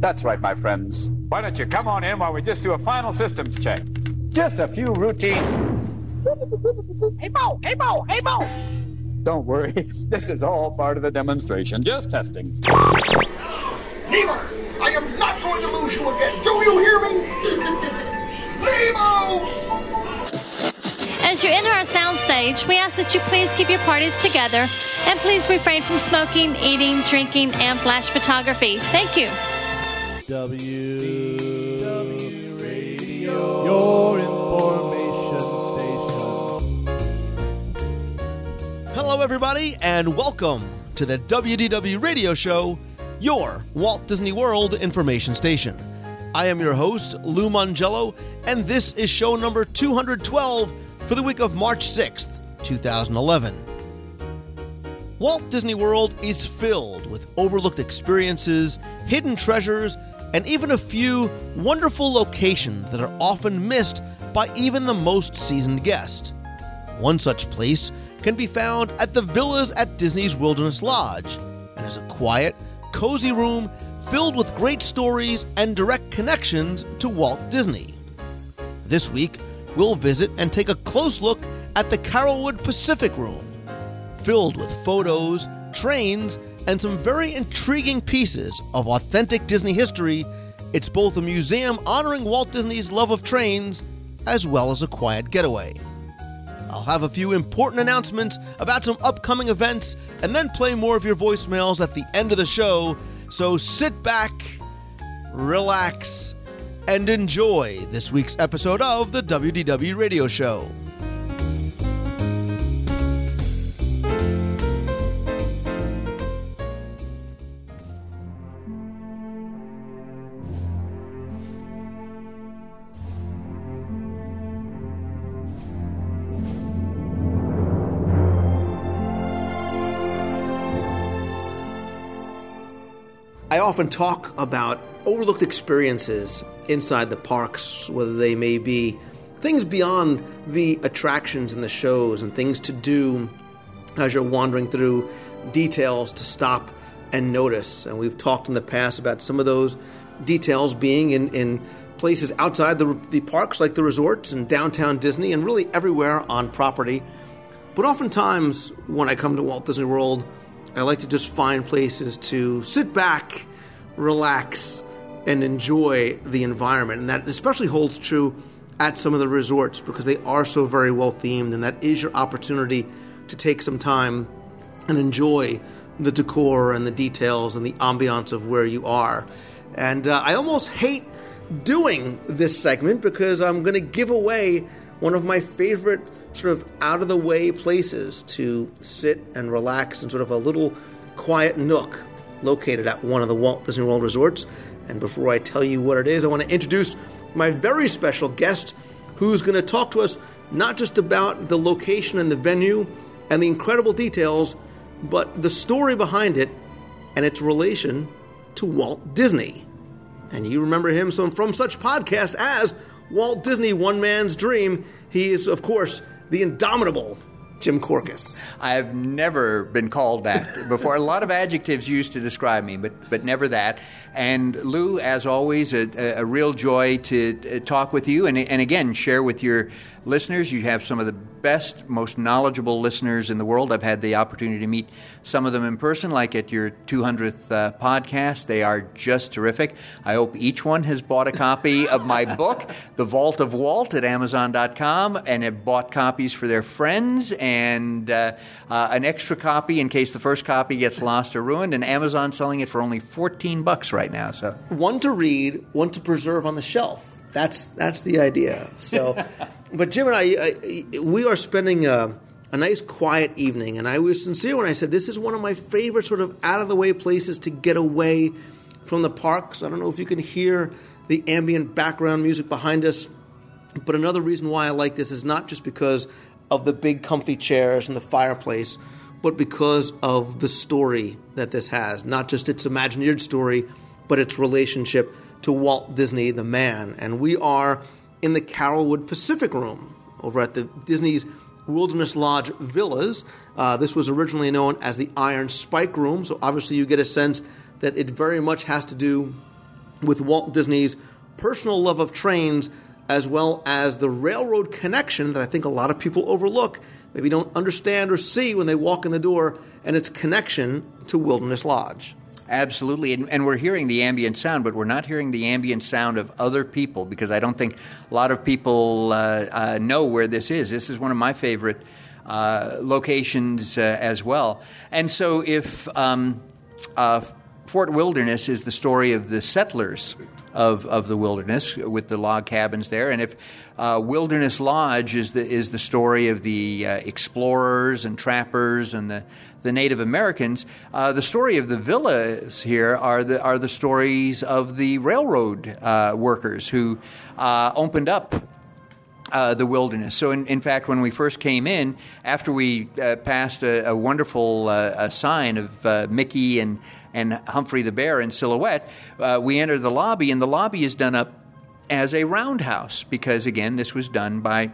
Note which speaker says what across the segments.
Speaker 1: That's right, my friends. Why don't you come on in while we just do a final systems check? Just a few routine. Hey, Bo! Hey, Bo! Hey, Bo! Don't worry. This is all part of the demonstration. Just testing.
Speaker 2: Nemo, I am not going to lose you again. Do you hear me? Nemo!
Speaker 3: As you enter our soundstage, we ask that you please keep your parties together and please refrain from smoking, eating, drinking, and flash photography. Thank you.
Speaker 4: W W Radio, your information station.
Speaker 5: Hello, everybody, and welcome to the WDW Radio Show, your Walt Disney World information station. I am your host, Lou Mongello, and this is show number 212 for the week of March 6th, 2011. Walt Disney World is filled with overlooked experiences, hidden treasures, and even a few wonderful locations that are often missed by even the most seasoned guest. One such place can be found at the Villas at Disney's Wilderness Lodge and is a quiet, cozy room filled with great stories and direct connections to Walt Disney. This week, we'll visit and take a close look at the Carolwood Pacific Room, filled with photos, trains, and some very intriguing pieces of authentic Disney history. It's both a museum honoring Walt Disney's love of trains as well as a quiet getaway. I'll have a few important announcements about some upcoming events and then play more of your voicemails at the end of the show. So sit back, relax, and enjoy this week's episode of the WDW Radio Show. I often talk about overlooked experiences inside the parks, whether they may be things beyond the attractions and the shows and things to do as you're wandering through, details to stop and notice. And we've talked in the past about some of those details being in, in places outside the, the parks, like the resorts and downtown Disney, and really everywhere on property. But oftentimes, when I come to Walt Disney World, I like to just find places to sit back, relax, and enjoy the environment. And that especially holds true at some of the resorts because they are so very well themed, and that is your opportunity to take some time and enjoy the decor and the details and the ambiance of where you are. And uh, I almost hate doing this segment because I'm going to give away one of my favorite sort of out of the way places to sit and relax in sort of a little quiet nook located at one of the Walt Disney World resorts. And before I tell you what it is, I want to introduce my very special guest who's going to talk to us not just about the location and the venue and the incredible details, but the story behind it and its relation to Walt Disney. And you remember him from such podcasts as Walt Disney One Man's Dream. He is, of course, the indomitable Jim Korkis.
Speaker 6: I have never been called that before. a lot of adjectives used to describe me, but but never that. And Lou, as always, a, a real joy to uh, talk with you and, and again share with your listeners. You have some of the best, most knowledgeable listeners in the world. I've had the opportunity to meet some of them in person, like at your 200th uh, podcast. They are just terrific. I hope each one has bought a copy of my book, The Vault of Walt, at Amazon.com, and have bought copies for their friends and uh, uh, an extra copy in case the first copy gets lost or ruined. And Amazon selling it for only 14 bucks right now. So
Speaker 5: one to read, one to preserve on the shelf. That's that's the idea. So, but Jim and I, I we are spending a, a, nice quiet evening, and I was sincere when I said this is one of my favorite sort of out of the way places to get away from the parks. I don't know if you can hear the ambient background music behind us, but another reason why I like this is not just because of the big comfy chairs and the fireplace, but because of the story that this has. Not just its imagineered story, but its relationship to Walt Disney, the man. And we are in the Carolwood Pacific Room, over at the Disney's Wilderness Lodge Villas. Uh, this was originally known as the Iron Spike Room, so obviously you get a sense that it very much has to do with Walt Disney's personal love of trains as well as the railroad connection that I think a lot of people overlook, maybe don't understand or see when they walk in the door, and its connection to Wilderness Lodge.
Speaker 6: Absolutely, and, and, we're hearing the ambient sound, but we're not hearing the ambient sound of other people because I don't think a lot of people uh, uh, know where this is. This is one of my favorite uh, locations uh, as well. And so, if um, uh, Fort Wilderness is the story of the settlers of, of the wilderness with the log cabins there. And if uh, Wilderness Lodge is the, is the story of the uh, explorers and trappers and the, the Native Americans, uh, the story of the villas here are the, are the stories of the railroad uh, workers who uh, opened up uh, the wilderness. So, in, in, fact, when we first came in, after we passed a, a wonderful a sign of Mickey and and Humphrey the Bear in silhouette, uh, we enter the lobby, and the lobby is done up as a roundhouse because, again, this was done by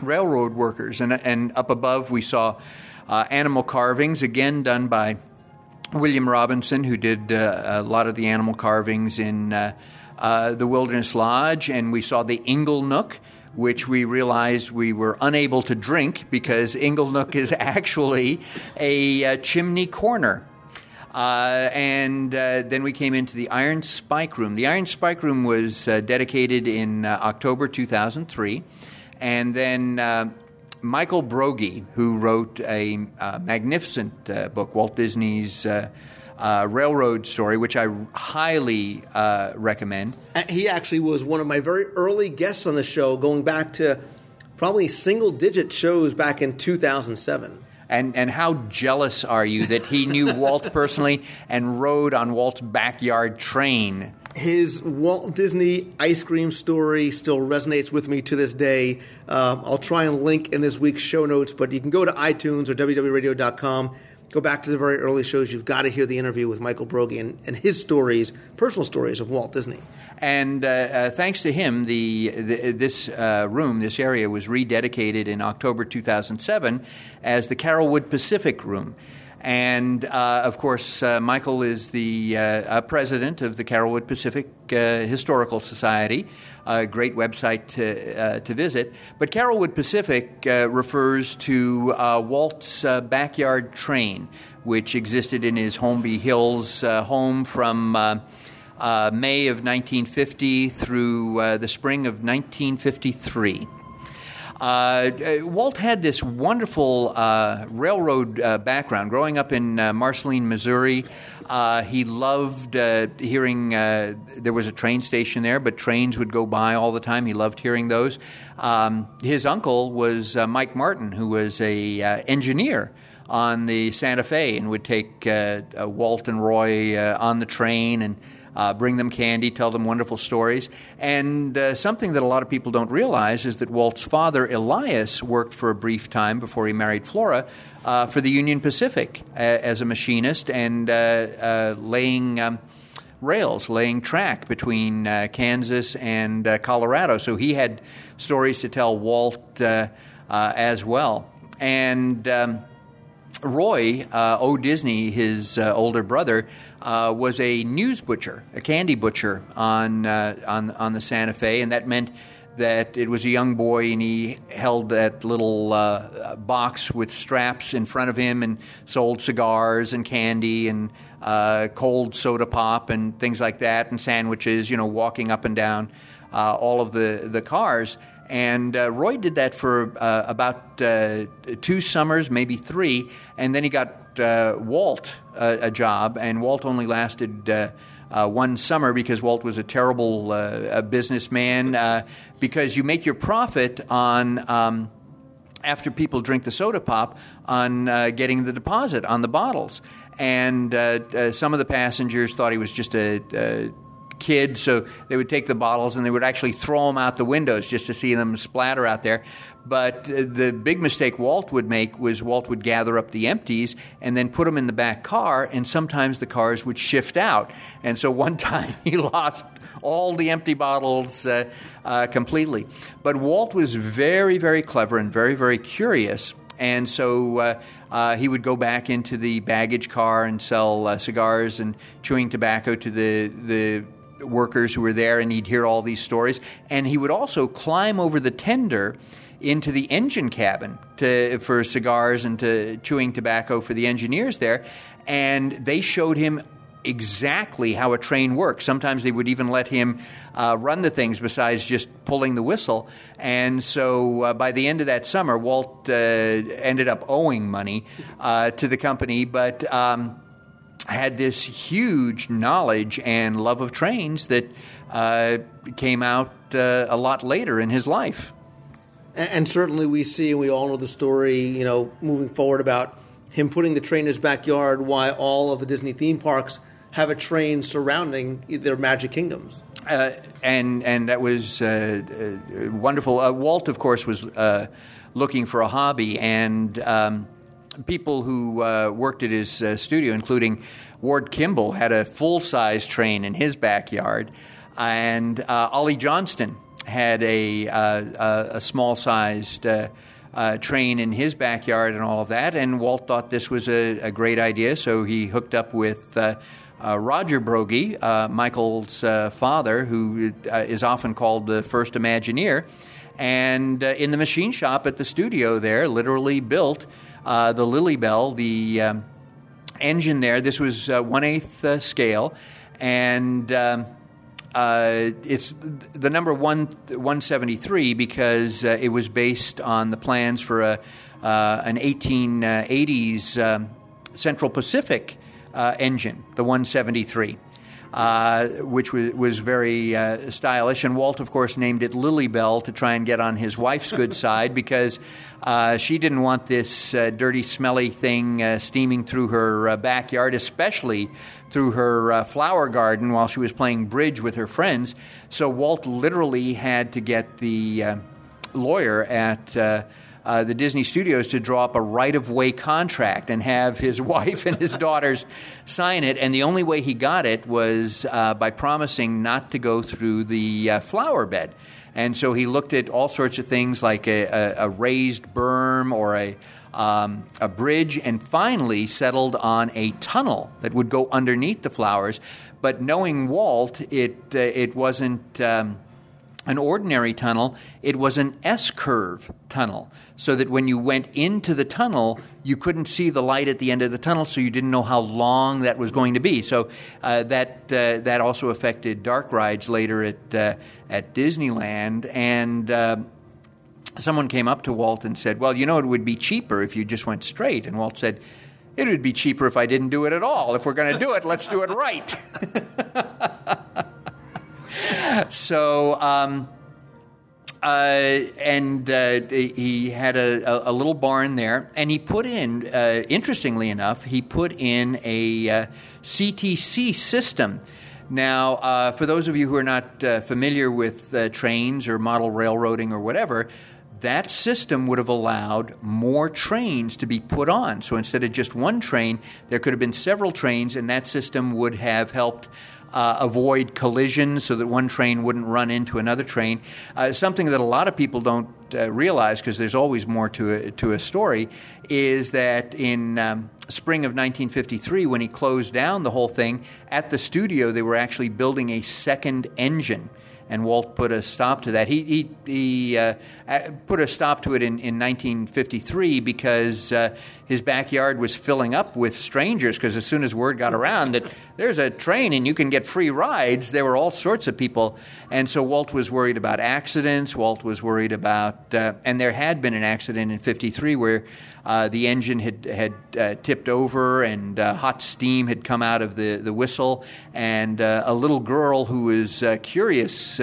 Speaker 6: railroad workers. And, and up above, we saw uh, animal carvings, again done by William Robinson, who did uh, a lot of the animal carvings in uh, uh, the Wilderness Lodge. And we saw the Inglenook which we realized we were unable to drink because Inglenook is actually a, a chimney corner. Uh, and uh, then we came into the Iron Spike Room. The Iron Spike Room was uh, dedicated in uh, October 2003. And then uh, Michael Broggie, who wrote a uh, magnificent book, Walt Disney's Railroad Story, which I highly recommend.
Speaker 5: He actually was one of my very early guests on the show, going back to probably single digit shows back in 2007.
Speaker 6: And, and how jealous are you that he knew Walt personally and rode on Walt's backyard train?
Speaker 5: His Walt Disney ice cream story still resonates with me to this day. Uh, I'll try and link in this week's show notes, but you can go to iTunes or wdwradio.com go back to the very early shows. You've got to hear the interview with Michael Broggie and, and his stories, personal stories of Walt Disney.
Speaker 6: And uh, uh, thanks to him, the, the this uh, room, this area, was rededicated in October 2007 as the Carolwood Pacific Room. And uh, of course, uh, Michael is the uh, president of the Carolwood Pacific Historical Society, a great website to, to visit. But Carolwood Pacific refers to Walt's backyard train, which existed in his Holmby Hills home from. Uh, May of 1950 through uh, the spring of 1953. Uh, uh, Walt had this wonderful uh, railroad uh, background. Growing up in uh, Marceline, Missouri, uh, he loved hearing. there was a train station there, but trains would go by all the time. He loved hearing those. Um, his uncle was Mike Martin, who was a engineer on the Santa Fe, and would take Walt and Roy on the train and uh, bring them candy, tell them wonderful stories. And uh, something that a lot of people don't realize is that Walt's father, Elias, worked for a brief time before he married Flora uh, for the Union Pacific as a machinist and uh, uh, laying. Um, rails, laying track between uh, Kansas and Colorado. So he had stories to tell Walt as well. And um, Roy uh, O. Disney, his uh, older brother, uh, was a news butcher, a candy butcher on, uh, on, on the Santa Fe, and that meant that it was a young boy and he held that little uh, box with straps in front of him and sold cigars and candy and uh, cold soda pop and things like that and sandwiches, you know, walking up and down all of the, the cars. And uh, Roy did that for uh, about uh, two summers, maybe three, and then he got uh, Walt a, a, job, and Walt only lasted. Uh, uh, one summer because Walt was a terrible businessman. because you make your profit on um, after people drink the soda pop on getting the deposit on the bottles, and some of the passengers thought he was just a, a so they would take the bottles and they would actually throw them out the windows just to see them splatter out there. But uh, the big mistake Walt would make was Walt would gather up the empties and then put them in the back car, and sometimes the cars would shift out. And so one time he lost all the empty bottles uh, uh, completely. But Walt was very, very clever and very, very curious. And so uh, uh, he would go back into the baggage car and sell uh, cigars and chewing tobacco to the, the workers who were there, and he'd hear all these stories. And he would also climb over the tender into the engine cabin to, for cigars and to chewing tobacco for the engineers there. And they showed him exactly how a train works. Sometimes they would even let him uh, run the things besides just pulling the whistle. And so uh, by the end of that summer, Walt uh, ended up owing money uh, to the company, but um, had this huge knowledge and love of trains that uh, came out uh, a lot later in his life.
Speaker 5: And, and certainly we see, and we all know the story, you know, moving forward about him putting the train in his backyard, why all of the Disney theme parks have a train surrounding their Magic Kingdoms.
Speaker 6: Uh, and and that was uh, uh, wonderful. Uh, Walt, of course, was uh, looking for a hobby, and um, people who uh, worked at his studio, including Ward Kimball, had a full size train in his backyard, and Ollie Johnston had a a, a small sized. Uh, train in his backyard and all of that. And Walt thought this was a, a great idea, so he hooked up with uh, uh, Roger Broggie, uh, Michael's uh, father, who uh, is often called the first Imagineer, and uh, in the machine shop at the studio there, literally built uh, the Lilly Belle, the um, engine there. This was one eighth scale, and um, it's the number one one seventy three because it was based on the plans for a an eighteen eighties um, Central Pacific uh, engine, the 173. Uh, which was, was very uh, stylish. And Walt, of course, named it Lilly Belle to try and get on his wife's good side because uh, she didn't want this uh, dirty, smelly thing uh, steaming through her uh, backyard, especially through her flower garden while she was playing bridge with her friends. So Walt literally had to get the lawyer at uh, the Disney studios to draw up a right of way contract and have his wife and his daughters sign it. And the only way he got it was uh, by promising not to go through the uh, flower bed. And so he looked at all sorts of things like a, a, a raised berm or a, um, a bridge, and finally settled on a tunnel that would go underneath the flowers. But knowing Walt, it, uh, it wasn't. Um, an ordinary tunnel, it was an S curve tunnel, so that when you went into the tunnel, you couldn't see the light at the end of the tunnel, so you didn't know how long that was going to be. So uh, that uh, that also affected dark rides later at uh, at Disneyland, and uh, someone came up to Walt and said, "Well, you know, it would be cheaper if you just went straight." And Walt said. It would be cheaper if I didn't do it at all. If we're going to do it, let's do it right. so, um, uh, and uh, he had a, a, little barn there, and he put in, uh, interestingly enough, he put in a CTC uh, system. Now, uh, for those of you who are not uh, familiar with trains or model railroading or whatever, that system would have allowed more trains to be put on. So instead of just one train, there could have been several trains, and that system would have helped uh, avoid collisions so that one train wouldn't run into another train. Uh, something that a lot of people don't uh, realize, because there's always more to a, to a story, is that in um, spring of 1953, when he closed down the whole thing, at the studio they were actually building a second engine and Walt put a stop to that. He, he, he uh, put a stop to it in, in 1953 because uh, his backyard was filling up with strangers. Because as soon as word got around that there's a train and you can get free rides, there were all sorts of people. And so Walt was worried about accidents. Walt was worried about, uh, and there had been an accident in 53 where uh, the engine had, had uh, tipped over and uh, hot steam had come out of the, the whistle, and uh, a little girl who was uh, curious.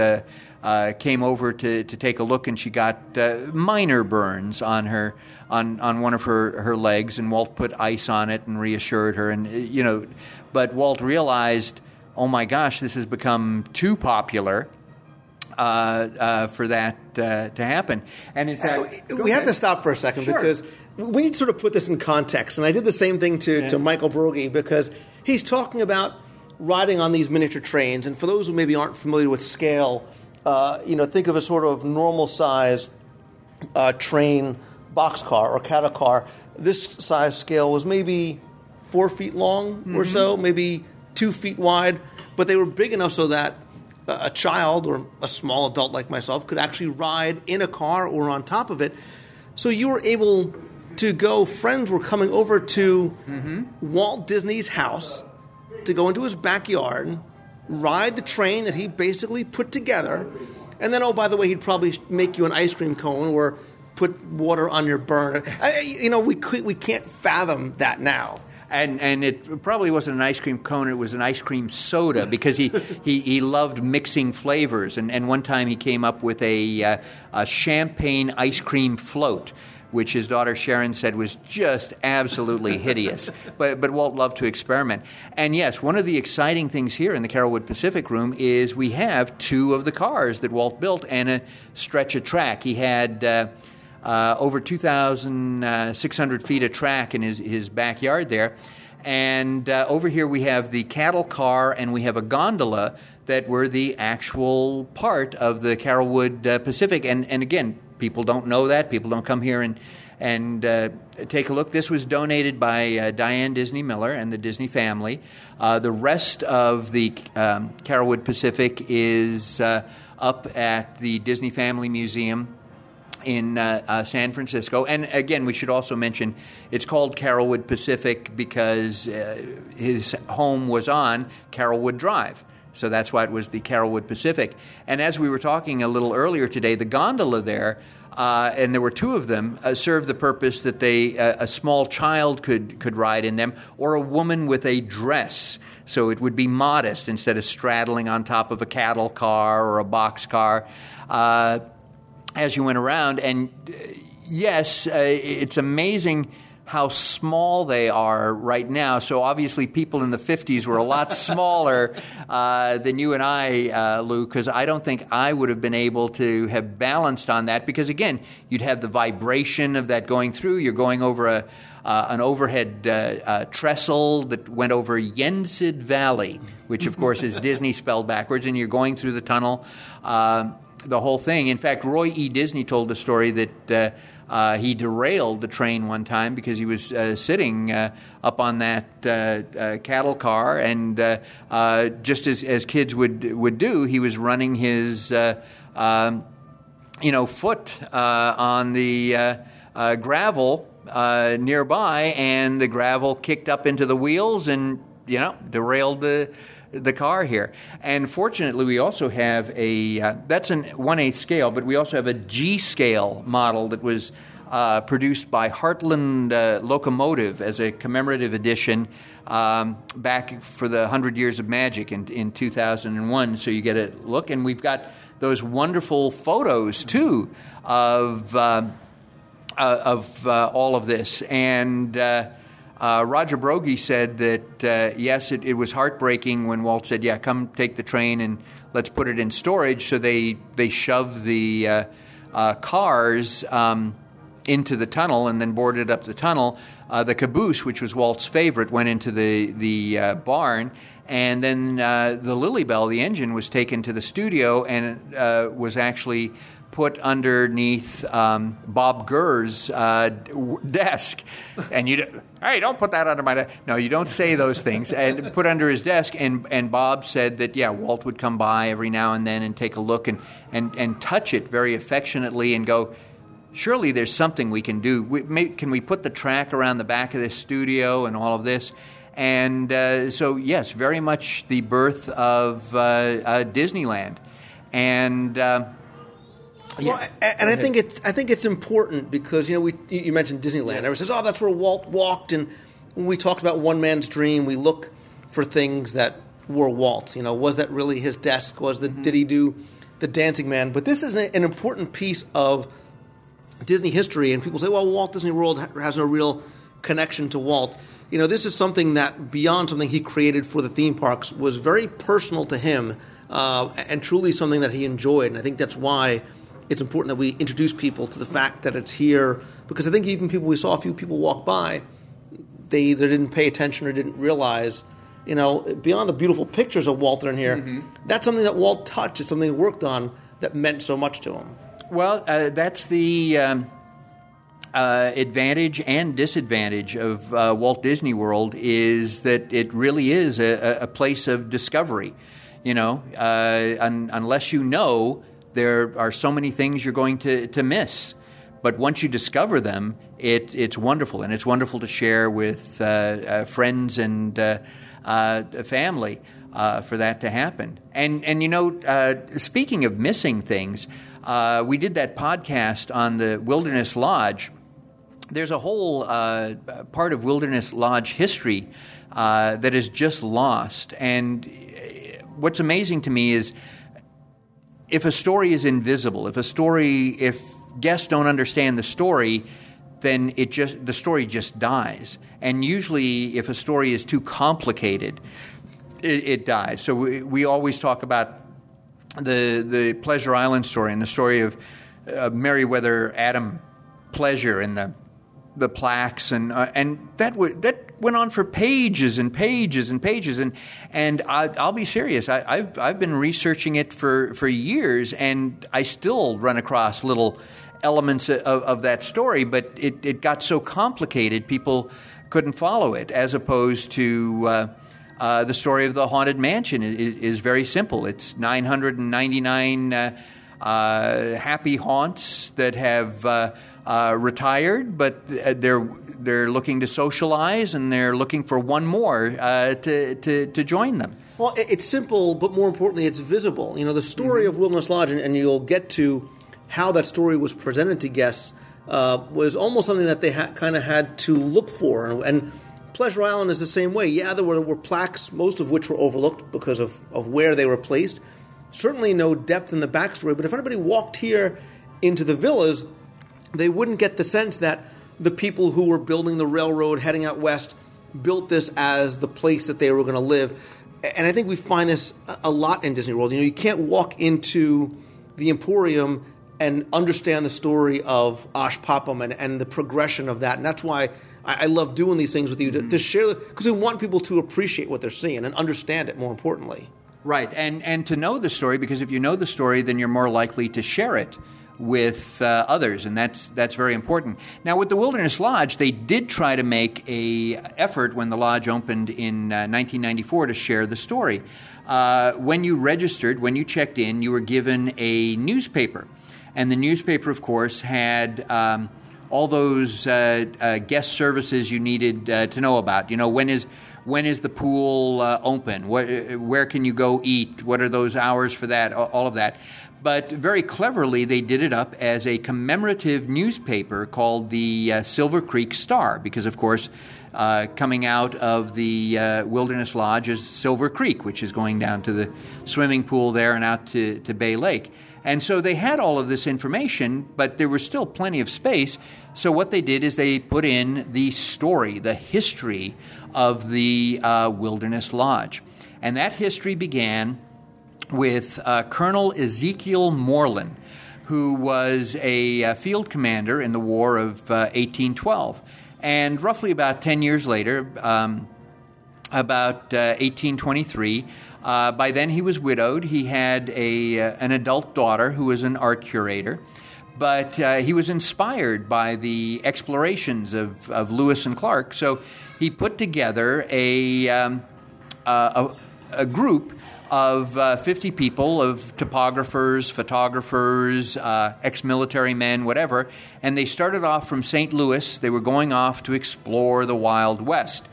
Speaker 6: Came over to, to take a look, and she got minor burns on her on, on one of her, her legs. And Walt put ice on it and reassured her. And you know, but Walt realized oh my gosh, this has become too popular. Uh, uh, for that uh, to happen, and in fact,
Speaker 5: we have to stop for a second
Speaker 6: Sure.
Speaker 5: because we need to sort of put this in context. And I did the same thing to, to Michael Broggie because he's talking about riding on these miniature trains. And for those who maybe aren't familiar with scale, uh, you know, think of a sort of normal size uh, train boxcar or cattle car. This size scale was maybe four feet long or so, mm-hmm. maybe two feet wide, but they were big enough so that a a child or a small adult like myself could actually ride in a car or on top of it. So you were able to go, friends were coming over to mm-hmm. Walt Disney's house to go into his backyard, ride the train that he basically put together, and then, oh, by the way, he'd probably make you an ice cream cone or put water on your burner. I, you know, we, could, we can't fathom that now.
Speaker 6: and and it probably wasn't an ice cream cone; it was an ice cream soda because he he, he loved mixing flavors. And, and one time he came up with a, uh, a champagne ice cream float. Which his daughter Sharon said was just absolutely hideous. But, but Walt loved to experiment. And yes, one of the exciting things here in the Carolwood Pacific Room is we have two of the cars that Walt built and a stretch of track. He had uh, uh, over 2,600 feet of track in his, his backyard there. And uh, over here we have the cattle car and we have a gondola that were the actual part of the Carolwood uh, Pacific. And, and again, people don't know that. People don't come here and, and uh, take a look. This was donated by uh, Diane Disney Miller and the Disney family. Uh, the rest of the um, Carolwood Pacific is uh, up at the Disney Family Museum in uh, uh, San Francisco. And again, we should also mention it's called Carolwood Pacific because uh, his home was on Carolwood Drive. So that's why it was the Carolwood Pacific. And as we were talking a little earlier today, the gondola there, uh, and there were two of them, uh, served the purpose that they uh, a small child could could ride in them, or a woman with a dress. So it would be modest instead of straddling on top of a cattle car or a box car. Uh, as you went around. And uh, yes, uh, it's amazing how small they are right now. So obviously, people in the 50s were a lot smaller uh, than you and I, uh, Lou, because I don't think I would have been able to have balanced on that. Because again, you'd have the vibration of that going through. You're going over a uh, an overhead uh, uh, trestle that went over Yensid Valley, which of course is Disney spelled backwards, and you're going through the tunnel. Um the whole thing. In fact, Roy E. Disney told the story that uh, uh, he derailed the train one time because he was uh, sitting uh, up on that uh, uh, cattle car, and just as, as kids would would do, he was running his. Um, you know, foot on the gravel nearby, and the gravel kicked up into the wheels and you know derailed the the car here. And fortunately, we also have a uh, that's an one eighth scale, but we also have a G scale model that was. Uh, produced by Hartland uh, Locomotive as a commemorative edition um, back for the 100 Years of Magic in, in 2001. So you get a look, and we've got those wonderful photos too of uh, uh, of uh, all of this. And uh, Roger Broggie said that uh, yes, it, it was heartbreaking when Walt said, "Yeah, come take the train and let's put it in storage." So they they shoved the uh, uh, cars. Um, into the tunnel and then boarded up the tunnel. Uh, the caboose, which was Walt's favorite, went into the the uh, barn, and then the Lilly Belle, the engine, was taken to the studio and was actually put underneath um, Bob Gurr's uh, desk. And you, don't- hey, don't put that under my desk. No, you don't say those things. And put under his desk. And and Bob said that yeah, Walt would come by every now and then and take a look and and and touch it very affectionately and go surely there's something we can do. We, may, can we put the track around the back of this studio and all of this? And uh, so, yes, very much the birth of uh, uh, Disneyland. And uh,
Speaker 5: Well, and I think it's I think it's important because you know we you mentioned Disneyland. Everyone says, "Oh, that's where Walt walked." And when we talked about one man's dream, we look for things that were Walt. You know, was that really his desk? Was the did he do the Dancing Man? But this is an important piece of Disney history, and people say, "Well, Walt Disney World has no real connection to Walt. You know, this is something that beyond something he created for the theme parks was very personal to him uh, and truly something that he enjoyed. And I think that's why it's important that we introduce people to the fact that it's here because I think even people we saw a few people walk by, they either didn't pay attention or didn't realize. You know, beyond the beautiful pictures of Walter in here,
Speaker 6: Mm-hmm.
Speaker 5: that's something that Walt touched. It's something he worked on that meant so much to him.
Speaker 6: Well, uh, that's the um, uh, advantage and disadvantage of uh, Walt Disney World is that it really is a, a place of discovery. You know, uh, un- unless you know, there are so many things you're going to, to miss. But once you discover them, it, it's wonderful, and it's wonderful to share with uh, uh, friends and uh, uh, family uh, for that to happen. And and you know, uh, speaking of missing things, we did that podcast on the Wilderness Lodge. There's a whole part of Wilderness Lodge history that is just lost. And what's amazing to me is if a story is invisible, if a story, if guests don't understand the story, then it just the story just dies. And usually, if a story is too complicated, it, it dies. So we, we always talk about the the Pleasure Island story and the story of uh, Meriwether Adam Pleasure and the the plaques and uh, and that w- that went on for pages and pages and pages and and I, I'll be serious. I, I've I've been researching it for for years and I still run across little elements of, of that story, but it, it got so complicated people couldn't follow it. As opposed to uh, uh, the story of the haunted mansion is, is very simple. It's 999 uh, uh, happy haunts that have uh, uh, retired, but they're they're looking to socialize and they're looking for one more uh, to, to to join them.
Speaker 5: Well, it's simple, but more importantly, it's visible. You know, the story
Speaker 6: Mm-hmm.
Speaker 5: of Wilderness Lodge, and, and you'll get to how that story was presented to guests, uh, was almost something that they ha- kind of had to look for. And, and Pleasure Island is the same way. Yeah, there were, were plaques, most of which were overlooked because of, of where they were placed. Certainly no depth in the backstory, but if anybody walked here into the villas, they wouldn't get the sense that the people who were building the railroad heading out west built this as the place that they were going to live. And I think we find this a- lot in Disney World. You know, you can't walk into the Emporium and understand the story of Osh Popham and, and the progression of that. And that's why I, I love doing these things with you to, to mm-hmm. share, because we want people to appreciate what they're seeing and understand it more importantly.
Speaker 6: Right, and and to know the story because if you know the story, then you're more likely to share it with uh, others, and that's that's very important. Now, with the Wilderness Lodge, they did try to make a effort when the lodge opened in uh, 1994 to share the story. Uh, when you registered, when you checked in, you were given a newspaper, and the newspaper, of course, had. Um, all those uh, uh, guest services you needed uh, to know about. You know, when is when is the pool uh, open? What, where can you go eat? What are those hours for that? All all of that. But very cleverly, they did it up as a commemorative newspaper called the uh, Silver Creek Star, because of course. Uh, coming out of the uh, Wilderness Lodge is Silver Creek, which is going down to the swimming pool there and out to, to Bay Lake. And so they had all of this information, but there was still plenty of space. So what they did is they put in the story, the history of the uh, Wilderness Lodge. And that history began with uh, Colonel Ezekiel Moreland, who was a uh, field commander in the War of uh, 1812. And roughly about 10 years later, um, about uh, 1823. Uh, by then, he was widowed. He had a, uh, an adult daughter who was an art curator. But he was inspired by the explorations of, of Lewis and Clark. So he put together a, um, a, a group of uh, 50 people, of topographers, photographers, uh, ex military men, whatever. And they started off from St. Louis. They were going off to explore the Wild West.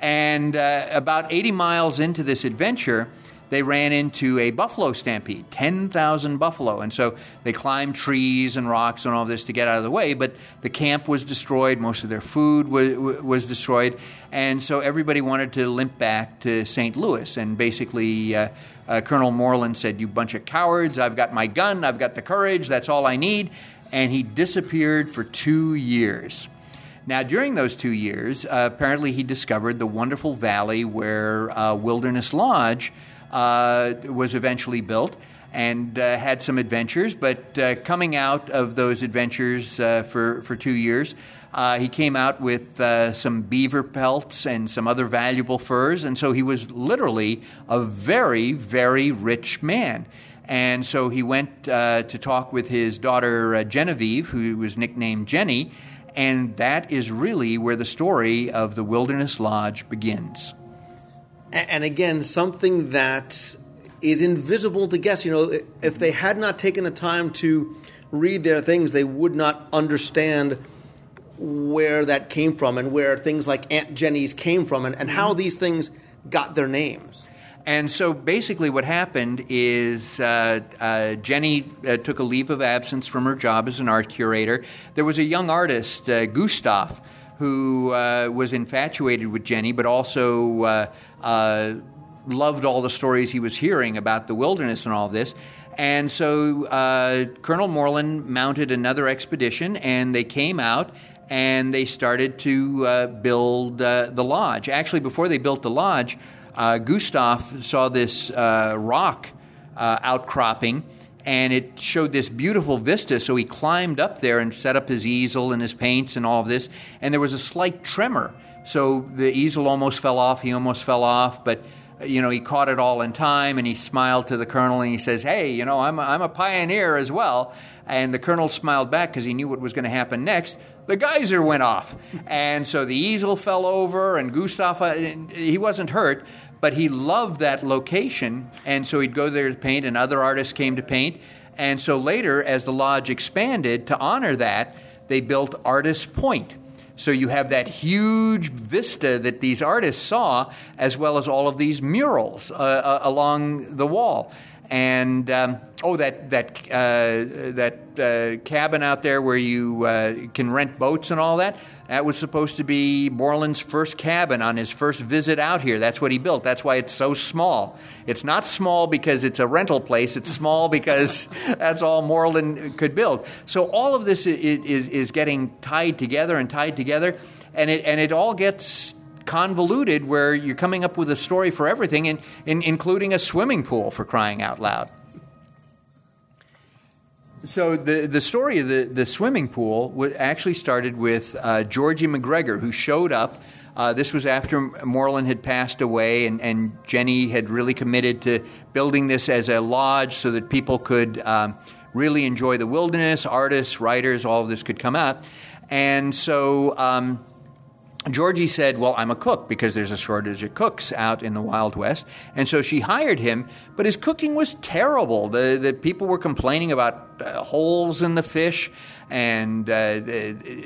Speaker 6: And uh, about 80 miles into this adventure, they ran into a buffalo stampede 10,000 buffalo. And so they climbed trees and rocks and all this to get out of the way, but the camp was destroyed. Most of their food was, was destroyed. And so everybody wanted to limp back to St. Louis. And basically, uh, uh, Colonel Moreland said, You bunch of cowards, I've got my gun, I've got the courage, that's all I need. And he disappeared for two years. Now, during those two years, uh, apparently he discovered the wonderful valley where uh, Wilderness Lodge uh, was eventually built and uh, had some adventures. But uh, coming out of those adventures uh, for, for two years, uh, he came out with uh, some beaver pelts and some other valuable furs, and so he was literally a very, very rich man. And so he went to talk with his daughter Genevieve, who was nicknamed Jenny, and that is really where the story of the Wilderness Lodge begins.
Speaker 5: And again, something that is invisible to guests. You know, if they had not taken the time to read their things, they would not understand where that came from and where things like Aunt Jenny's came from and, and how mm-hmm. these things got their names.
Speaker 6: And so basically, what happened is uh, uh, Jenny uh, took a leave of absence from her job as an art curator. There was a young artist, uh, Gustav, who uh, was infatuated with Jenny, but also uh, loved all the stories he was hearing about the wilderness and all this. And so uh, Colonel Moreland mounted another expedition, and they came out and they started to uh, build uh, the lodge. Actually, before they built the lodge, uh, Gustav saw this uh, rock uh, outcropping, and it showed this beautiful vista. So he climbed up there and set up his easel and his paints and all of this. And there was a slight tremor. So the easel almost fell off. He almost fell off, but you know, he caught it all in time and he smiled to the colonel and he says, Hey, you know, I'm a, I'm a pioneer as well. And the colonel smiled back because he knew what was going to happen next. The geyser went off. and so the easel fell over and Gustav, uh, he wasn't hurt, but he loved that location. And so he'd go there to paint and other artists came to paint. And so later, as the lodge expanded to honor that, they built Artist Point so you have that huge vista that these artists saw, as well as all of these murals uh, uh, along the wall. And um, oh, that that uh, that uh, cabin out there where you uh, can rent boats and all that. That was supposed to be Moreland's first cabin on his first visit out here. That's what he built. That's why it's so small. It's not small because it's a rental place, it's small because that's all Moreland could build. So all of this is, is, is getting tied together and tied together, and it, and it all gets convoluted where you're coming up with a story for everything, in, in, including a swimming pool for crying out loud. So the the story of the, the swimming pool actually started with uh, Georgie McGregor, who showed up. Uh, this was after Moreland had passed away, and, and Jenny had really committed to building this as a lodge so that people could um, really enjoy the wilderness. Artists, writers, all of this could come out. And so um, Georgie said, Well, I'm a cook because there's a shortage of cooks out in the Wild West. And so she hired him, but his cooking was terrible. The, the people were complaining about uh, holes in the fish and uh,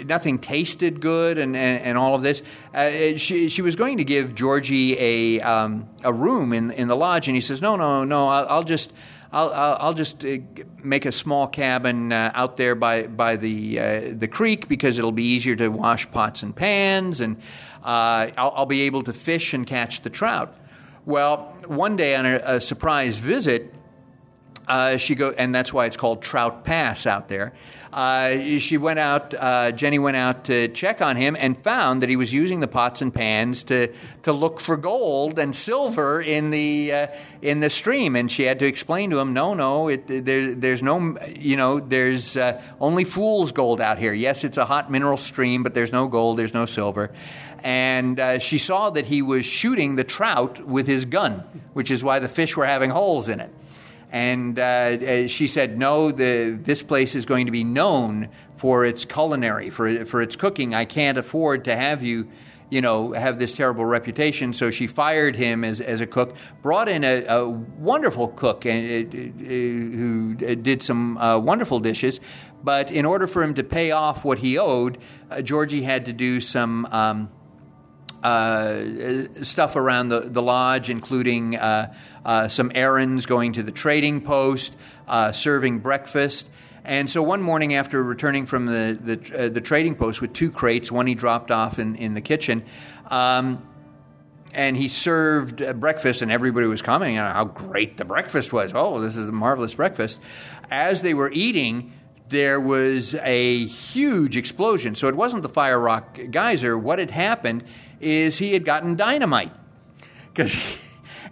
Speaker 6: nothing tasted good and, and, and all of this. Uh, she, she was going to give Georgie a, um, a room in, in the lodge, and he says, No, no, no, I'll, I'll just. I'll, I'll, just uh, make a small cabin uh, out there by, by the, uh, the creek because it'll be easier to wash pots and pans, and uh, I'll, I'll, be able to fish and catch the trout. Well, one day on a, a surprise visit, uh, she go, and that's why it's called Trout Pass out there. Uh, she went out. Uh, Jenny went out to check on him and found that he was using the pots and pans to to look for gold and silver in the uh, in the stream. And she had to explain to him, no, no, it, there, there's no, you know, there's uh, only fool's gold out here. Yes, it's a hot mineral stream, but there's no gold, there's no silver and uh, she saw that he was shooting the trout with his gun, which is why the fish were having holes in it. And uh, uh, she said, No, the, this place is going to be known for its culinary, for, for its cooking. I can't afford to have you you know, have this terrible reputation. So she fired him as, as a cook, brought in a, a wonderful cook and, uh, uh, who did some uh, wonderful dishes. But in order for him to pay off what he owed, uh, Georgie had to do some um, uh, stuff around the, the lodge, including uh, uh, some errands, going to the trading post, uh, serving breakfast. And so one morning after returning from the, the, uh, the, trading post with two crates, one he dropped off in, in the kitchen, um, and he served breakfast, and everybody was commenting on how great the breakfast was. Oh, this is a marvelous breakfast. As they were eating, there was a huge explosion. So it wasn't the fire rock geyser. What had happened is he had gotten dynamite. Because.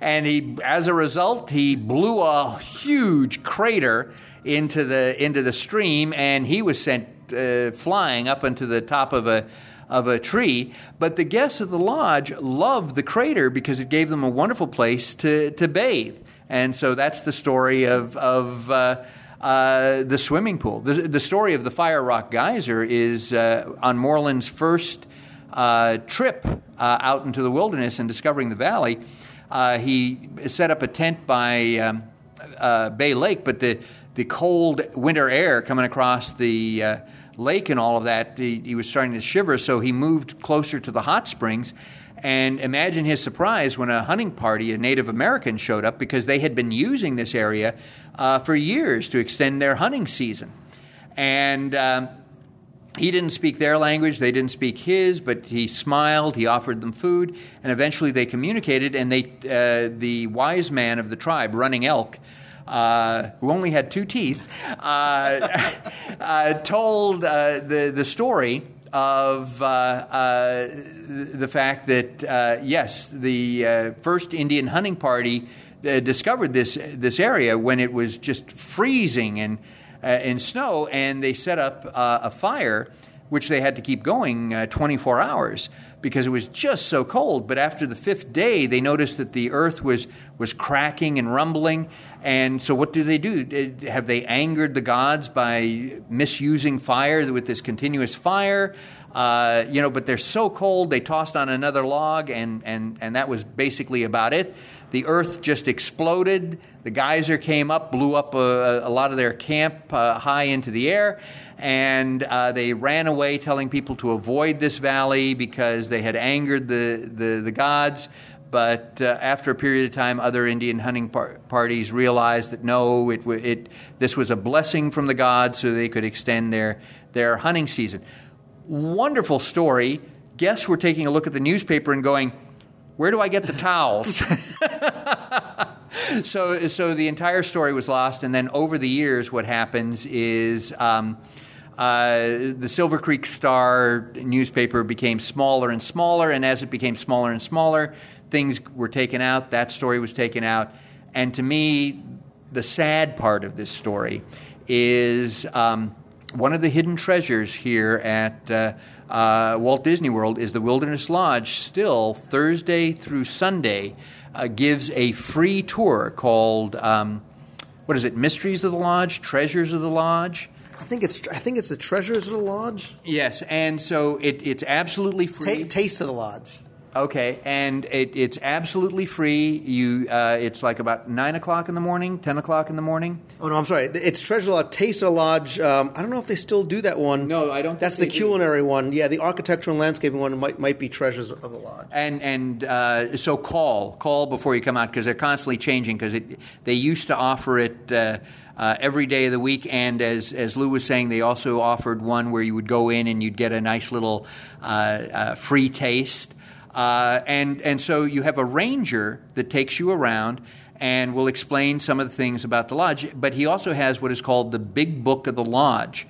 Speaker 6: And he, as a result, he blew a huge crater into the into the stream, and he was sent uh, flying up into the top of a of a tree. But the guests of the lodge loved the crater because it gave them a wonderful place to to bathe. And so that's the story of of. Uh, uh, the swimming pool. The, the, story of the Fire Rock Geyser is uh, on Moreland's first uh, trip uh, out into the wilderness and discovering the valley. Uh, he set up a tent by um, uh, Bay Lake, but the, the cold winter air coming across the uh, lake and all of that, he, he, was starting to shiver, so he moved closer to the hot springs. And imagine his surprise when a hunting party, a Native American, showed up because they had been using this area uh, for years to extend their hunting season. And um, he didn't speak their language, they didn't speak his, but he smiled, he offered them food, and eventually they communicated. And they, uh, the wise man of the tribe, Running Elk, uh, who only had two teeth, uh, uh told uh, the, the story of uh, the fact that, yes, the first Indian hunting party discovered this, this area when it was just freezing and in snow, and they set up uh, a fire, which they had to keep going uh, 24 hours because it was just so cold. But after the fifth day, they noticed that the earth was was cracking and rumbling. And so, what do they do? Have they angered the gods by misusing fire with this continuous fire? Uh, you know, but they're so cold, they tossed on another log, and, and, and that was basically about it. The earth just exploded. The geyser came up, blew up a, a lot of their camp uh, high into the air, and uh, they ran away, telling people to avoid this valley because they had angered the, the, the gods. But uh, after a period of time, other Indian hunting par- parties realized that no, it, it, this was a blessing from the gods so they could extend their, their hunting season. Wonderful story. Guests were taking a look at the newspaper and going, where do I get the towels? so, so the entire story was lost, and then over the years, what happens is um, uh, the Silver Creek Star newspaper became smaller and smaller, and as it became smaller and smaller, things were taken out. That story was taken out, and to me, the sad part of this story is um, one of the hidden treasures here at. Uh, uh, Walt Disney World is the Wilderness Lodge still Thursday through Sunday uh, gives a free tour called um, what is it? Mysteries of the Lodge, Treasures of the Lodge.
Speaker 5: I think it's I think it's the Treasures of the Lodge.
Speaker 6: Yes, and so it, it's absolutely free.
Speaker 5: Ta- Taste of the Lodge.
Speaker 6: Okay, and it, it's absolutely free. You, uh, it's like about nine o'clock in the morning, ten o'clock in the morning.
Speaker 5: Oh no, I'm sorry. It's Treasure Lodge, Taste of the Lodge. Um, I don't know if they still do that one.
Speaker 6: No, I don't.
Speaker 5: That's the culinary do. one. Yeah, the architectural and landscaping one might might be Treasures of the Lodge.
Speaker 6: And and uh, so call call before you come out because they're constantly changing. Because they used to offer it. Uh, uh, every day of the week. And as, as Lou was saying, they also offered one where you would go in and you'd get a nice little uh, uh, free taste. Uh, and, and so you have a ranger that takes you around and will explain some of the things about the lodge. But he also has what is called the Big Book of the Lodge.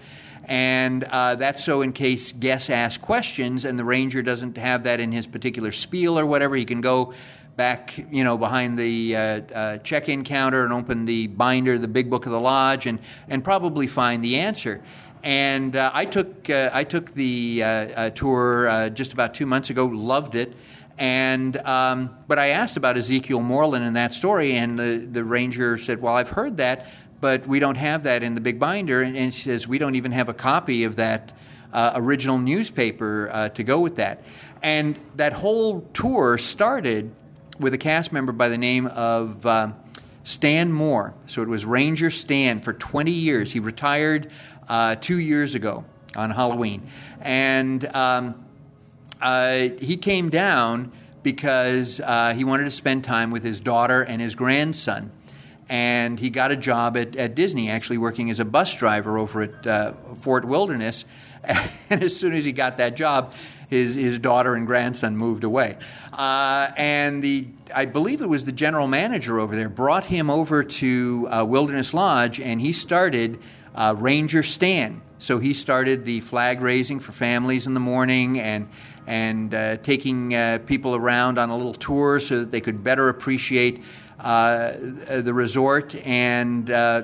Speaker 6: And uh, that's so in case guests ask questions and the ranger doesn't have that in his particular spiel or whatever, he can go back, you know, behind the uh, uh, check-in counter and open the binder, the Big Book of the Lodge, and, and probably find the answer. And uh, I took uh, I took the uh, uh tour uh, just about two months ago. Loved it. And um, but I asked about Ezekiel Moreland in that story, and the, the ranger said, "Well, I've heard that, but we don't have that in the big binder." And, and she says, "We don't even have a copy of that uh, original newspaper to go with that." And that whole tour started with a cast member by the name of Stan Moore. So it was Ranger Stan for 20 years. He retired uh, two years ago on Halloween. And um, uh, he came down because uh, he wanted to spend time with his daughter and his grandson. And he got a job at, at Disney, actually working as a bus driver over at uh, Fort Wilderness. And as soon as he got that job, his, his daughter and grandson moved away. Uh, and the, I believe it was the general manager over there, brought him over to uh, Wilderness Lodge, and he started uh, Ranger Stan. So he started the flag raising for families in the morning and and uh, taking uh, people around on a little tour so that they could better appreciate uh, the resort and uh,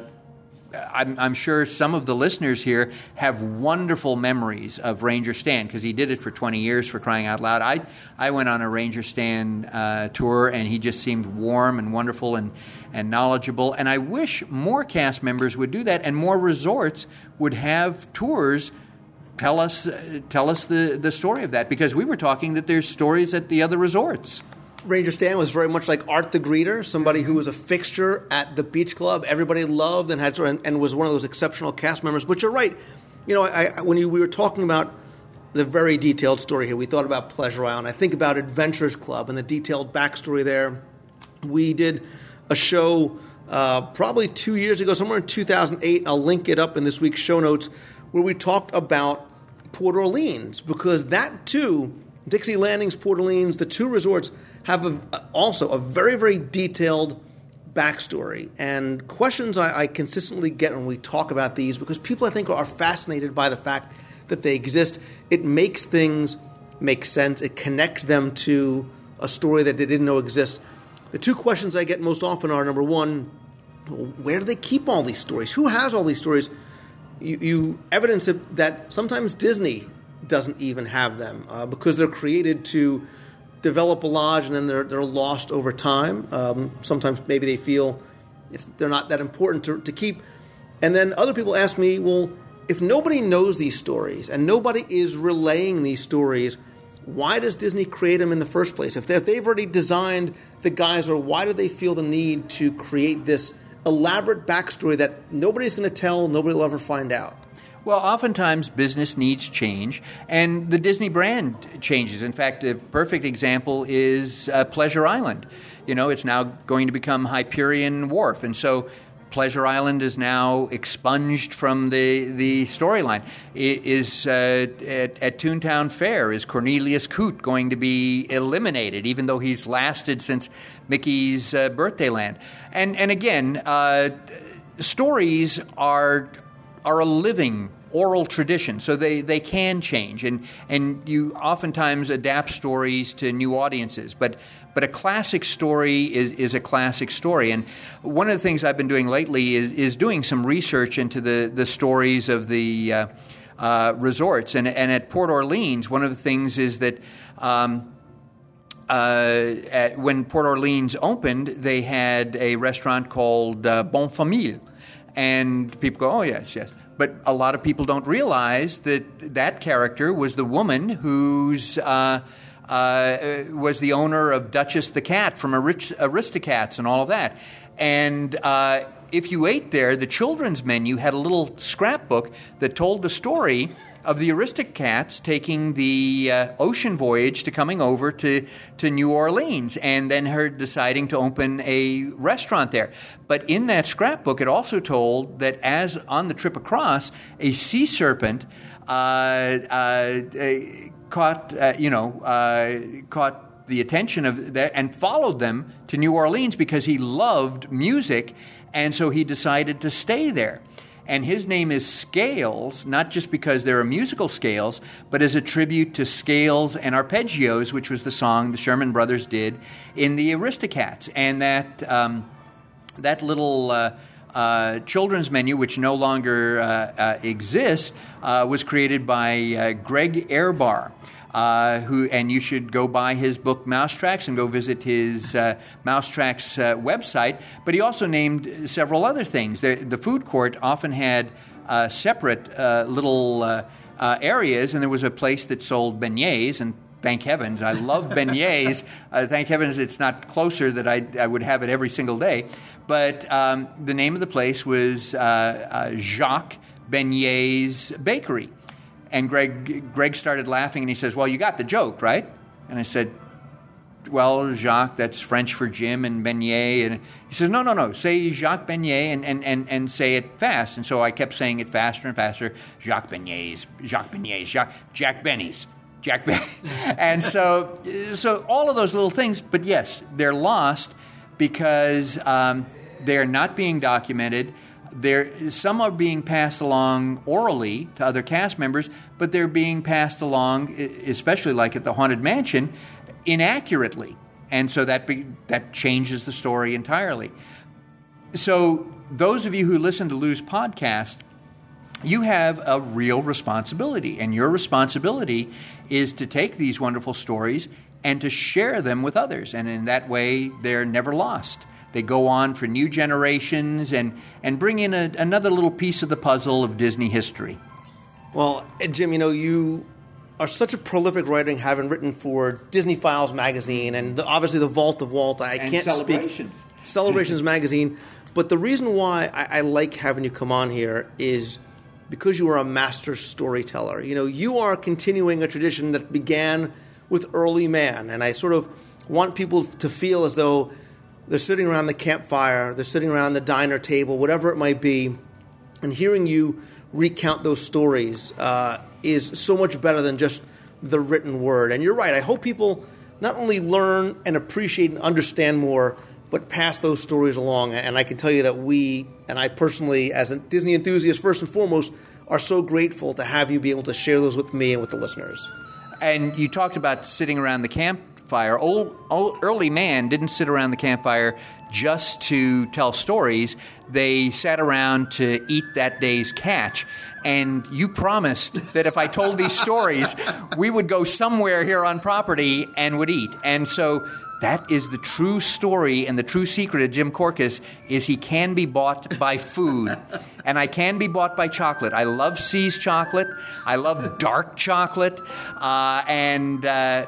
Speaker 6: I'm, I'm, sure some of the listeners here have wonderful memories of Ranger Stan because he did it for 20 years for crying out loud. I, I went on a Ranger Stan uh, tour and he just seemed warm and wonderful and, and knowledgeable. And I wish more cast members would do that and more resorts would have tours tell us, uh, tell us the, the story of that because we were talking that there's stories at the other resorts.
Speaker 5: Ranger Stan was very much like Art the Greeter, somebody who was a fixture at the beach club. Everybody loved and had and, and was one of those exceptional cast members. But you're right. You know, I, I, when you, we were talking about the very detailed story here, we thought about Pleasure Island. I think about Adventurers Club and the detailed backstory there. We did a show uh, probably two years ago, somewhere in 2008. I'll link it up in this week's show notes, where we talked about Port Orleans because that too, Dixie Landings, Port Orleans, the two resorts have a, also a very, very detailed backstory and questions I, I, consistently get when we talk about these because people I think are fascinated by the fact that they exist. It makes things make sense. It connects them to a story that they didn't know exists. The two questions I get most often are number one, where do they keep all these stories? Who has all these stories? You, you evidence that sometimes Disney doesn't even have them uh, because they're created to develop a lodge and then they're, they're lost over time. Um, sometimes maybe they feel they're not that important to, to keep. And then other people ask me, well, if nobody knows these stories and nobody is relaying these stories, why does Disney create them in the first place? If, if they've already designed the geyser, why do they feel the need to create this elaborate backstory that nobody's going to tell, nobody will ever find out?
Speaker 6: Well, oftentimes business needs change, and the Disney brand changes. In fact, a perfect example is uh, Pleasure Island. You know, it's now going to become Hyperion Wharf, and so Pleasure Island is now expunged from the, the storyline. Is uh, at, at, Toontown Fair is Cornelius Coot going to be eliminated, even though he's lasted since Mickey's uh, Birthday Land? And and again, uh, stories are are a living oral tradition, so they, they can change, and and you oftentimes adapt stories to new audiences, but. But a classic story is, is a classic story. And one of the things I've been doing lately is, is doing some research into the, the stories of the uh, uh, resorts. And, and at Port Orleans, one of the things is that um, uh, at, when Port Orleans opened, they had a restaurant called uh, Bonfamille and people go, oh, yes, yes. But a lot of people don't realize that that character was the woman who's. Uh, uh, was the owner of Duchess the Cat from Aristocats and all of that. And uh, if you ate there, the children's menu had a little scrapbook that told the story of the Aristocats taking the uh, ocean voyage to coming over to, to New Orleans and then her deciding to open a restaurant there. But in that scrapbook, it also told that as on the trip across, a sea serpent uh, uh, caught, uh, you know, uh, caught the attention of that and followed them to New Orleans because he loved music, and so he decided to stay there and his name is Scales, not just because there are musical scales, but as a tribute to Scales and Arpeggios, which was the song the Sherman Brothers did in the Aristocats. And that, um, that little. Uh, uh, children's menu, which no longer uh, uh exists, uh, was created by Greg Ehrbar uh, who and you should go buy his book Mousetracks and go visit his uh, Mousetracks uh, website. But he also named several other things. The, the food court often had uh, separate uh, little uh, areas, and there was a place that sold beignets and. Thank heavens. I love beignets. thank heavens it's not closer that I, I would have it every single day. But um, the name of the place was Jacques Beignets Bakery. And Greg, Greg started laughing and he says, Well, you got the joke, right? And I said, Well, Jacques, that's French for Jim and Beignet. And he says, No, no, no, say Jacques Beignet and, and, and, and say it fast. And so I kept saying it faster and faster Jacques Beignets, Jacques Beignets, Jacques, Jack Benny's. Jack Benny. and so, so all of those little things, but yes, they're lost because um, they're not being documented There, some are being passed along orally to other cast members, but they're being passed along, especially like at the Haunted Mansion, inaccurately, and so that be, that changes the story entirely. So, those of you who listen to Lou's podcast, you have a real responsibility, and your responsibility is to take these wonderful stories and to share them with others, and in that way, they're never lost. They go on for new generations and, and bring in a, another little piece of the puzzle of Disney history.
Speaker 5: Well, Jim, you know, you are such a prolific writer, having written for Disney Files magazine and the, obviously the Vault of Walt. I
Speaker 6: and
Speaker 5: can't
Speaker 6: Celebrations.
Speaker 5: speak Celebrations magazine, but the reason why I, I like having you come on here is because you are a master storyteller. You know, you are continuing a tradition that began with early man, and I sort of want people to feel as though they're sitting around the campfire, they're sitting around the diner table, whatever it might be, and hearing you recount those stories uh, is so much better than just the written word. And you're right. I hope people not only learn and appreciate and understand more, but pass those stories along. And I can tell you that we, and I personally, as a Disney enthusiast, first and foremost, are so grateful to have you be able to share those with me and with the listeners.
Speaker 6: And you talked about sitting around the camp campfire. Old, old, early man didn't sit around the campfire just to tell stories. They sat around to eat that day's catch. And you promised that if I told these stories, we would go somewhere here on property and would eat. And so that is the true story and the true secret of Jim Korkis is he can be bought by food. and I can be bought by chocolate. I love See's chocolate. I love dark chocolate. Uh, and uh,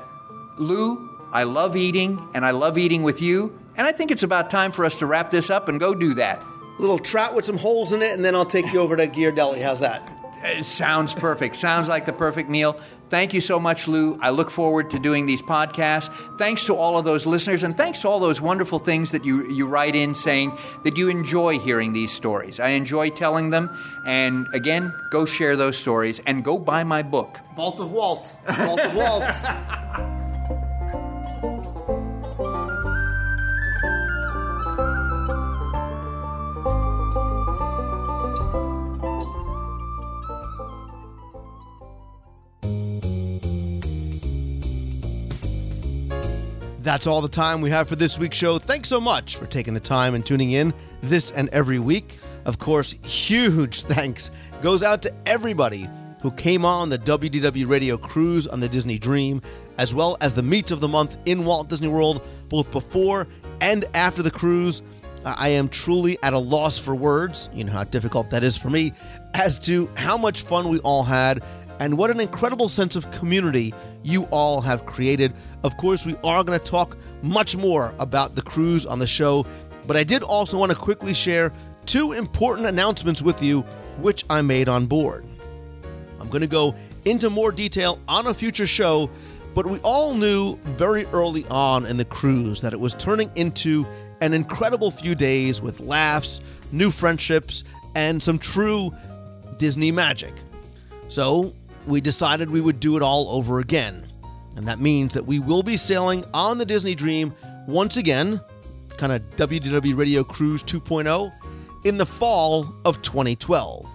Speaker 6: Lou, I love eating, and I love eating with you. And I think it's about time for us to wrap this up and go do that.
Speaker 5: A little trout with some holes in it, and then I'll take you over to Gear Deli. How's that?
Speaker 6: It sounds perfect. Sounds like the perfect meal. Thank you so much, Lou. I look forward to doing these podcasts. Thanks to all of those listeners, and thanks to all those wonderful things that you, you write in saying that you enjoy hearing these stories. I enjoy telling them. And again, go share those stories and go buy my book.
Speaker 5: Vault of Walt. Vault of Walt. That's all the time we have for this week's show. Thanks so much for taking the time and tuning in this and every week. Of course, huge thanks goes out to everybody who came on the WDW radio cruise on the Disney Dream, as well as the meets of the month in Walt Disney World, both before and after the cruise. I am truly at a loss for words, you know how difficult that is for me, as to how much fun we all had and what an incredible sense of community you all have created. Of course, we are going to talk much more about the cruise on the show, but I did also want to quickly share two important announcements with you, which I made on board. I'm going to go into more detail on a future show, but we all knew very early on in the cruise that it was turning into an incredible few days with laughs, new friendships, and some true Disney magic. So, we decided we would do it all over again. And that means that we will be sailing on the Disney Dream once again, kind of WDW Radio Cruise 2.0, in the fall of 2012.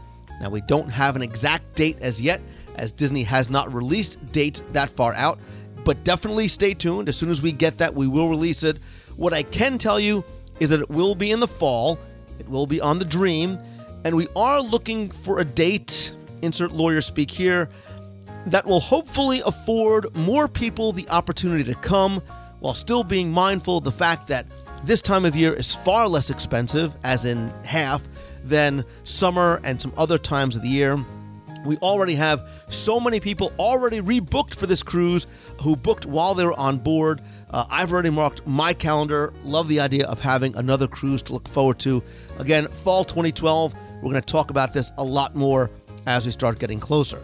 Speaker 5: Now, we don't have an exact date as yet, as Disney has not released dates that far out, but definitely stay tuned. As soon as we get that, we will release it. What I can tell you is that it will be in the fall, it will be on the Dream, and we are looking for a date insert lawyer speak here, that will hopefully afford more people the opportunity to come while still being mindful of the fact that this time of year is far less expensive, as in half, than summer and some other times of the year. We already have so many people already rebooked for this cruise who booked while they were on board. Uh, I've already marked my calendar. Love the idea of having another cruise to look forward to. Again, fall 2012. We're going to talk about this a lot more as we start getting closer.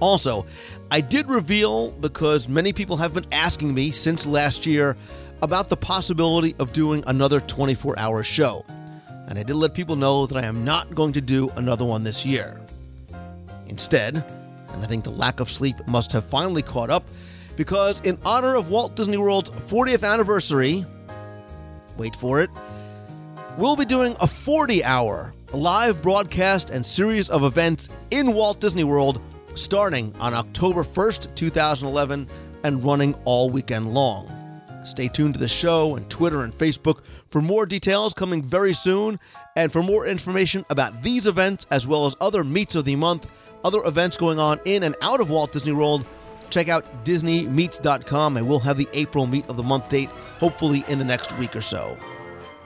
Speaker 5: Also, I did reveal because many people have been asking me since last year about the possibility of doing another 24 hour show. And I did let people know that I am not going to do another one this year. Instead, and I think the lack of sleep must have finally caught up, because in honor of Walt Disney World's 40th anniversary, wait for it, we'll be doing a 40 hour live broadcast and series of events in Walt Disney World starting on October 1st, 2011, and running all weekend long. Stay tuned to the show and Twitter and Facebook for more details coming very soon. And for more information about these events, as well as other meets of the month, other events going on in and out of Walt Disney World, check out DisneyMeets.com and we'll have the April meet of the month date hopefully in the next week or so.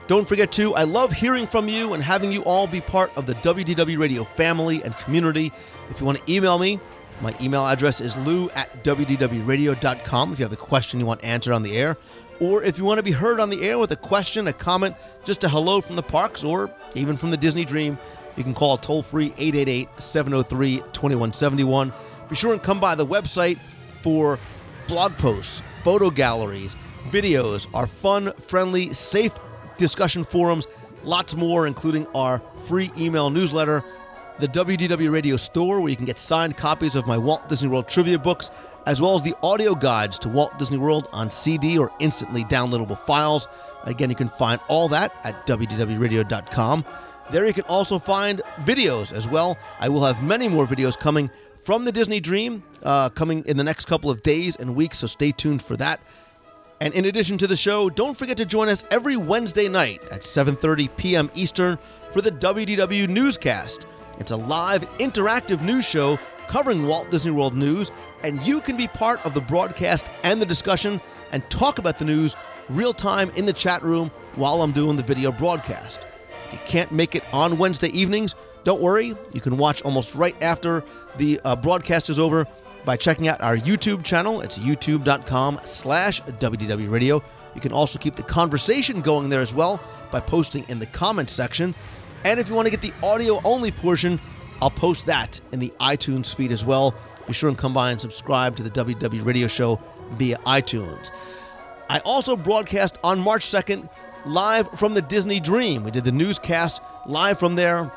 Speaker 5: Don't forget to, I love hearing from you and having you all be part of the WDW Radio family and community. If you want to email me, my email address is lou at wdwradio.com if you have a question you want answered on the air. Or if you want to be heard on the air with a question, a comment, just a hello from the parks, or even from the Disney Dream, you can call toll free 888 703 2171. Be sure and come by the website for blog posts, photo galleries, videos, our fun, friendly, safe discussion forums, lots more, including our free email newsletter, the WDW Radio store, where you can get signed copies of my Walt Disney World trivia books, as well as the audio guides to Walt Disney World on CD or instantly downloadable files. Again, you can find all that at WDWRadio.com. There you can also find videos as well. I will have many more videos coming from the Disney Dream uh, coming in the next couple of days and weeks, so stay tuned for that. And in addition to the show, don't forget to join us every Wednesday night at 7:30 p.m. Eastern for the WDW Newscast. It's a live interactive news show covering Walt Disney World news, and you can be part of the broadcast and the discussion and talk about the news real time in the chat room while I'm doing the video broadcast. If you can't make it on Wednesday evenings, don't worry. You can watch almost right after the uh, broadcast is over by checking out our YouTube channel. It's youtube.com slash WDW Radio. You can also keep the conversation going there as well by posting in the comments section. And if you want to get the audio only portion, I'll post that in the iTunes feed as well. Be sure and come by and subscribe to the WDW Radio Show via iTunes. I also broadcast on March 2nd live from the Disney Dream. We did the newscast live from there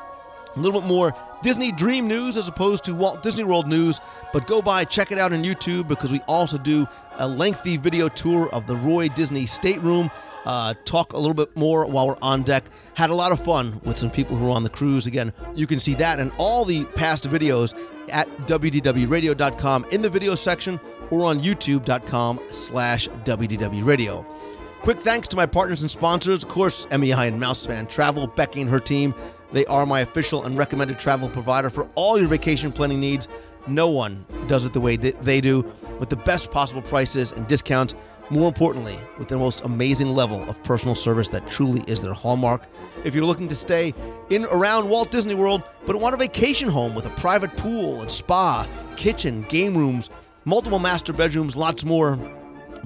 Speaker 5: a little bit more Disney Dream news as opposed to Walt Disney World news. But go by, check it out on YouTube because we also do a lengthy video tour of the Roy Disney stateroom. Uh, talk a little bit more while we're on deck. Had a lot of fun with some people who were on the cruise. Again, you can see that and all the past videos at wdwradio.com in the video section or on youtube.com slash wdwradio. Quick thanks to my partners and sponsors, of course, MEI and Mouse Fan Travel, Becky and her team. They are my official and recommended travel provider for all your vacation planning needs. No one does it the way they do, with the best possible prices and discounts. More importantly, with the most amazing level of personal service that truly is their hallmark. If you're looking to stay in around Walt Disney World, but want a vacation home with a private pool and spa, kitchen, game rooms, multiple master bedrooms, lots more,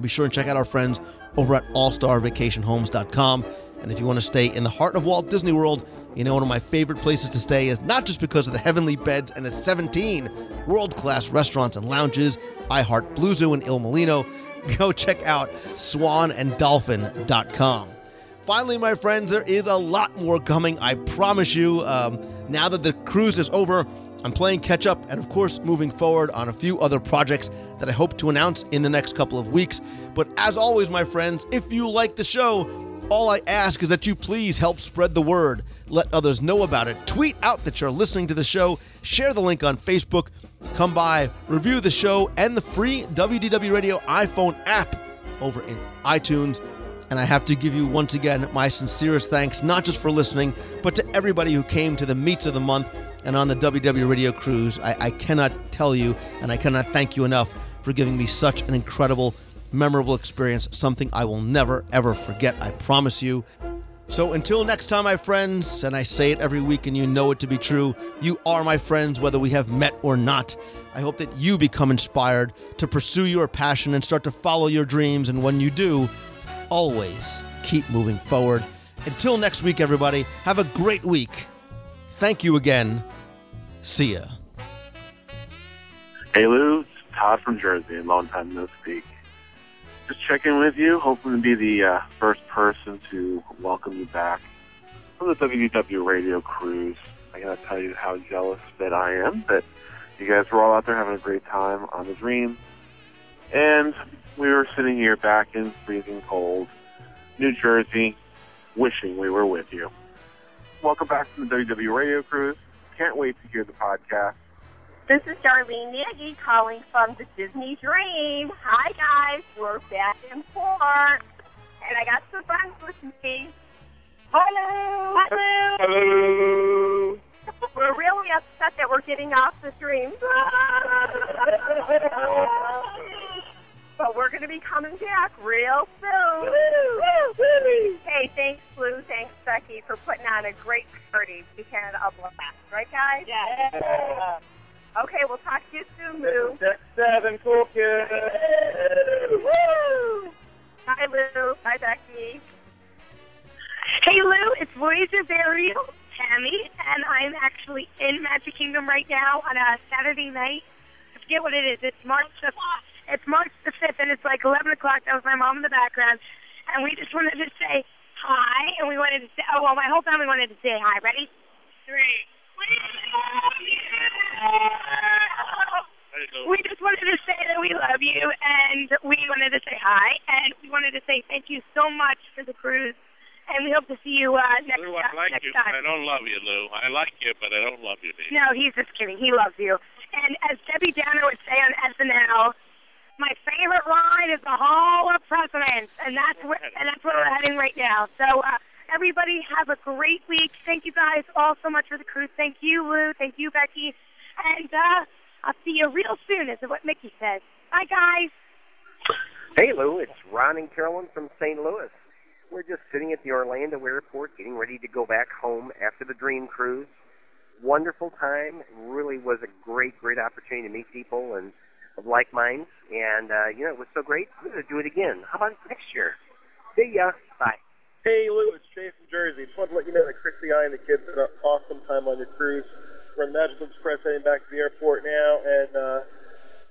Speaker 5: be sure and check out our friends over at allstarvacationhomes.com. And if you want to stay in the heart of Walt Disney World, you know, one of my favorite places to stay is not just because of the heavenly beds and the 17 world class restaurants and lounges, I Heart Blue Zoo and Il Mulino. Go check out swananddolphin.com. Finally, my friends, there is a lot more coming, I promise you. Um, now that the cruise is over, I'm playing catch up and, of course, moving forward on a few other projects that I hope to announce in the next couple of weeks. But as always, my friends, if you like the show, all I ask is that you please help spread the word. Let others know about it. Tweet out that you're listening to the show. Share the link on Facebook. Come by, review the show and the free WDW Radio iPhone app over in iTunes. And I have to give you once again my sincerest thanks, not just for listening, but to everybody who came to the meets of the month and on the WDW Radio cruise. I, I cannot tell you and I cannot thank you enough for giving me such an incredible memorable experience, something I will never, ever forget, I promise you. So until next time, my friends, and I say it every week and you know it to be true, you are my friends whether we have met or not. I hope that you become inspired to pursue your passion and start to follow your dreams. And when you do, always keep moving forward. Until next week, everybody, have a great week. Thank you again. See ya.
Speaker 7: Hey, Lou. Todd from Jersey. Long time no speak just checking with you, hoping to be the uh, first person to welcome you back from the WDW radio cruise. I gotta tell you how jealous that I am that you guys were all out there having a great time on the Dream, and we were sitting here back in freezing cold New Jersey, wishing we were with you. welcome back from the WW Radio Cruise. Can't wait to hear the podcast.
Speaker 8: This is Darlene Nagy calling from the Disney Dream. Hi, guys. We're back in port. And I got some friends with me. Hello. Hello.
Speaker 7: Hello.
Speaker 8: We're really upset that we're getting off the dream. but we're going to be coming back real soon. Hey, thanks, Lou. Thanks, Becky, for putting on a great party. We had a blast. Right, guys? Yeah. Okay, we'll talk to you soon, Lou.
Speaker 7: Six, seven, cool kids.
Speaker 8: Woo! Hi, Lou. Hi, Becky.
Speaker 9: Hey Lou, it's Voyager Burial, Tammy, and I'm actually in Magic Kingdom right now on a Saturday night. I forget what it is. It's March the it's March the fifth, and it's like eleven o'clock. That was my mom in the background, and we just wanted to say hi, and we wanted to say oh well, my whole family wanted to say hi. Ready? Three. We just wanted to say that we love you, and we wanted to say hi, and we wanted to say thank you so much for the cruise, and we hope to see you uh, next,
Speaker 10: Lou, I
Speaker 9: uh, next
Speaker 10: you,
Speaker 9: time.
Speaker 10: but I don't love you, Lou. I like you, but I don't love you, baby.
Speaker 9: No, he's just kidding. He loves you. And as Debbie Downer would say on SNL, my favorite ride is the Hall of Presidents, and that's where and that's where we're heading right now. So uh, everybody have a great week. Thank you guys all so much for the cruise. Thank you, Lou. Thank you, Becky. And uh, I'll see you real soon, is what Mickey says. Bye, guys.
Speaker 11: Hey Lou, it's Ron and Carolyn from St. Louis. We're just sitting at the Orlando airport getting ready to go back home after the Dream Cruise. Wonderful time. Really was a great, great opportunity to meet people and of like minds. And, uh, you know, it was so great. We're going to do it again. How about next year? See ya. Bye.
Speaker 12: Hey Lou, it's Jay from Jersey. Just wanted to let you know that Chrissy I and the kids had an awesome time on your cruise. We're on the Magical Express heading back to the airport now, and uh,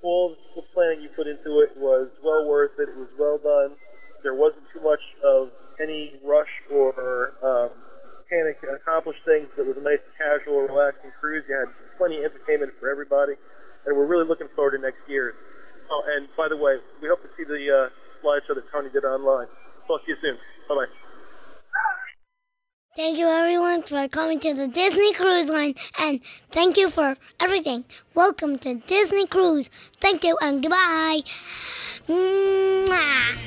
Speaker 12: all the planning you put into it was well worth it. It was well done. There wasn't too much of any rush or um, panic to accomplish things. It was a nice, casual, relaxing cruise. You had plenty of entertainment for everybody, and we're really looking forward to next year's. Oh, and by the way, we hope to see the uh, slideshow that Tony did online. Talk to you soon. Bye bye.
Speaker 13: Thank you everyone for coming to the Disney Cruise Line and thank you for everything. Welcome to Disney Cruise. Thank you and goodbye. Mwah.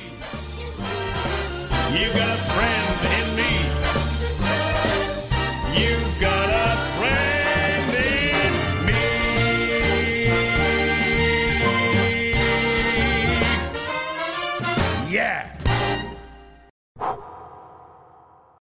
Speaker 14: You got a friend in me. You've got a friend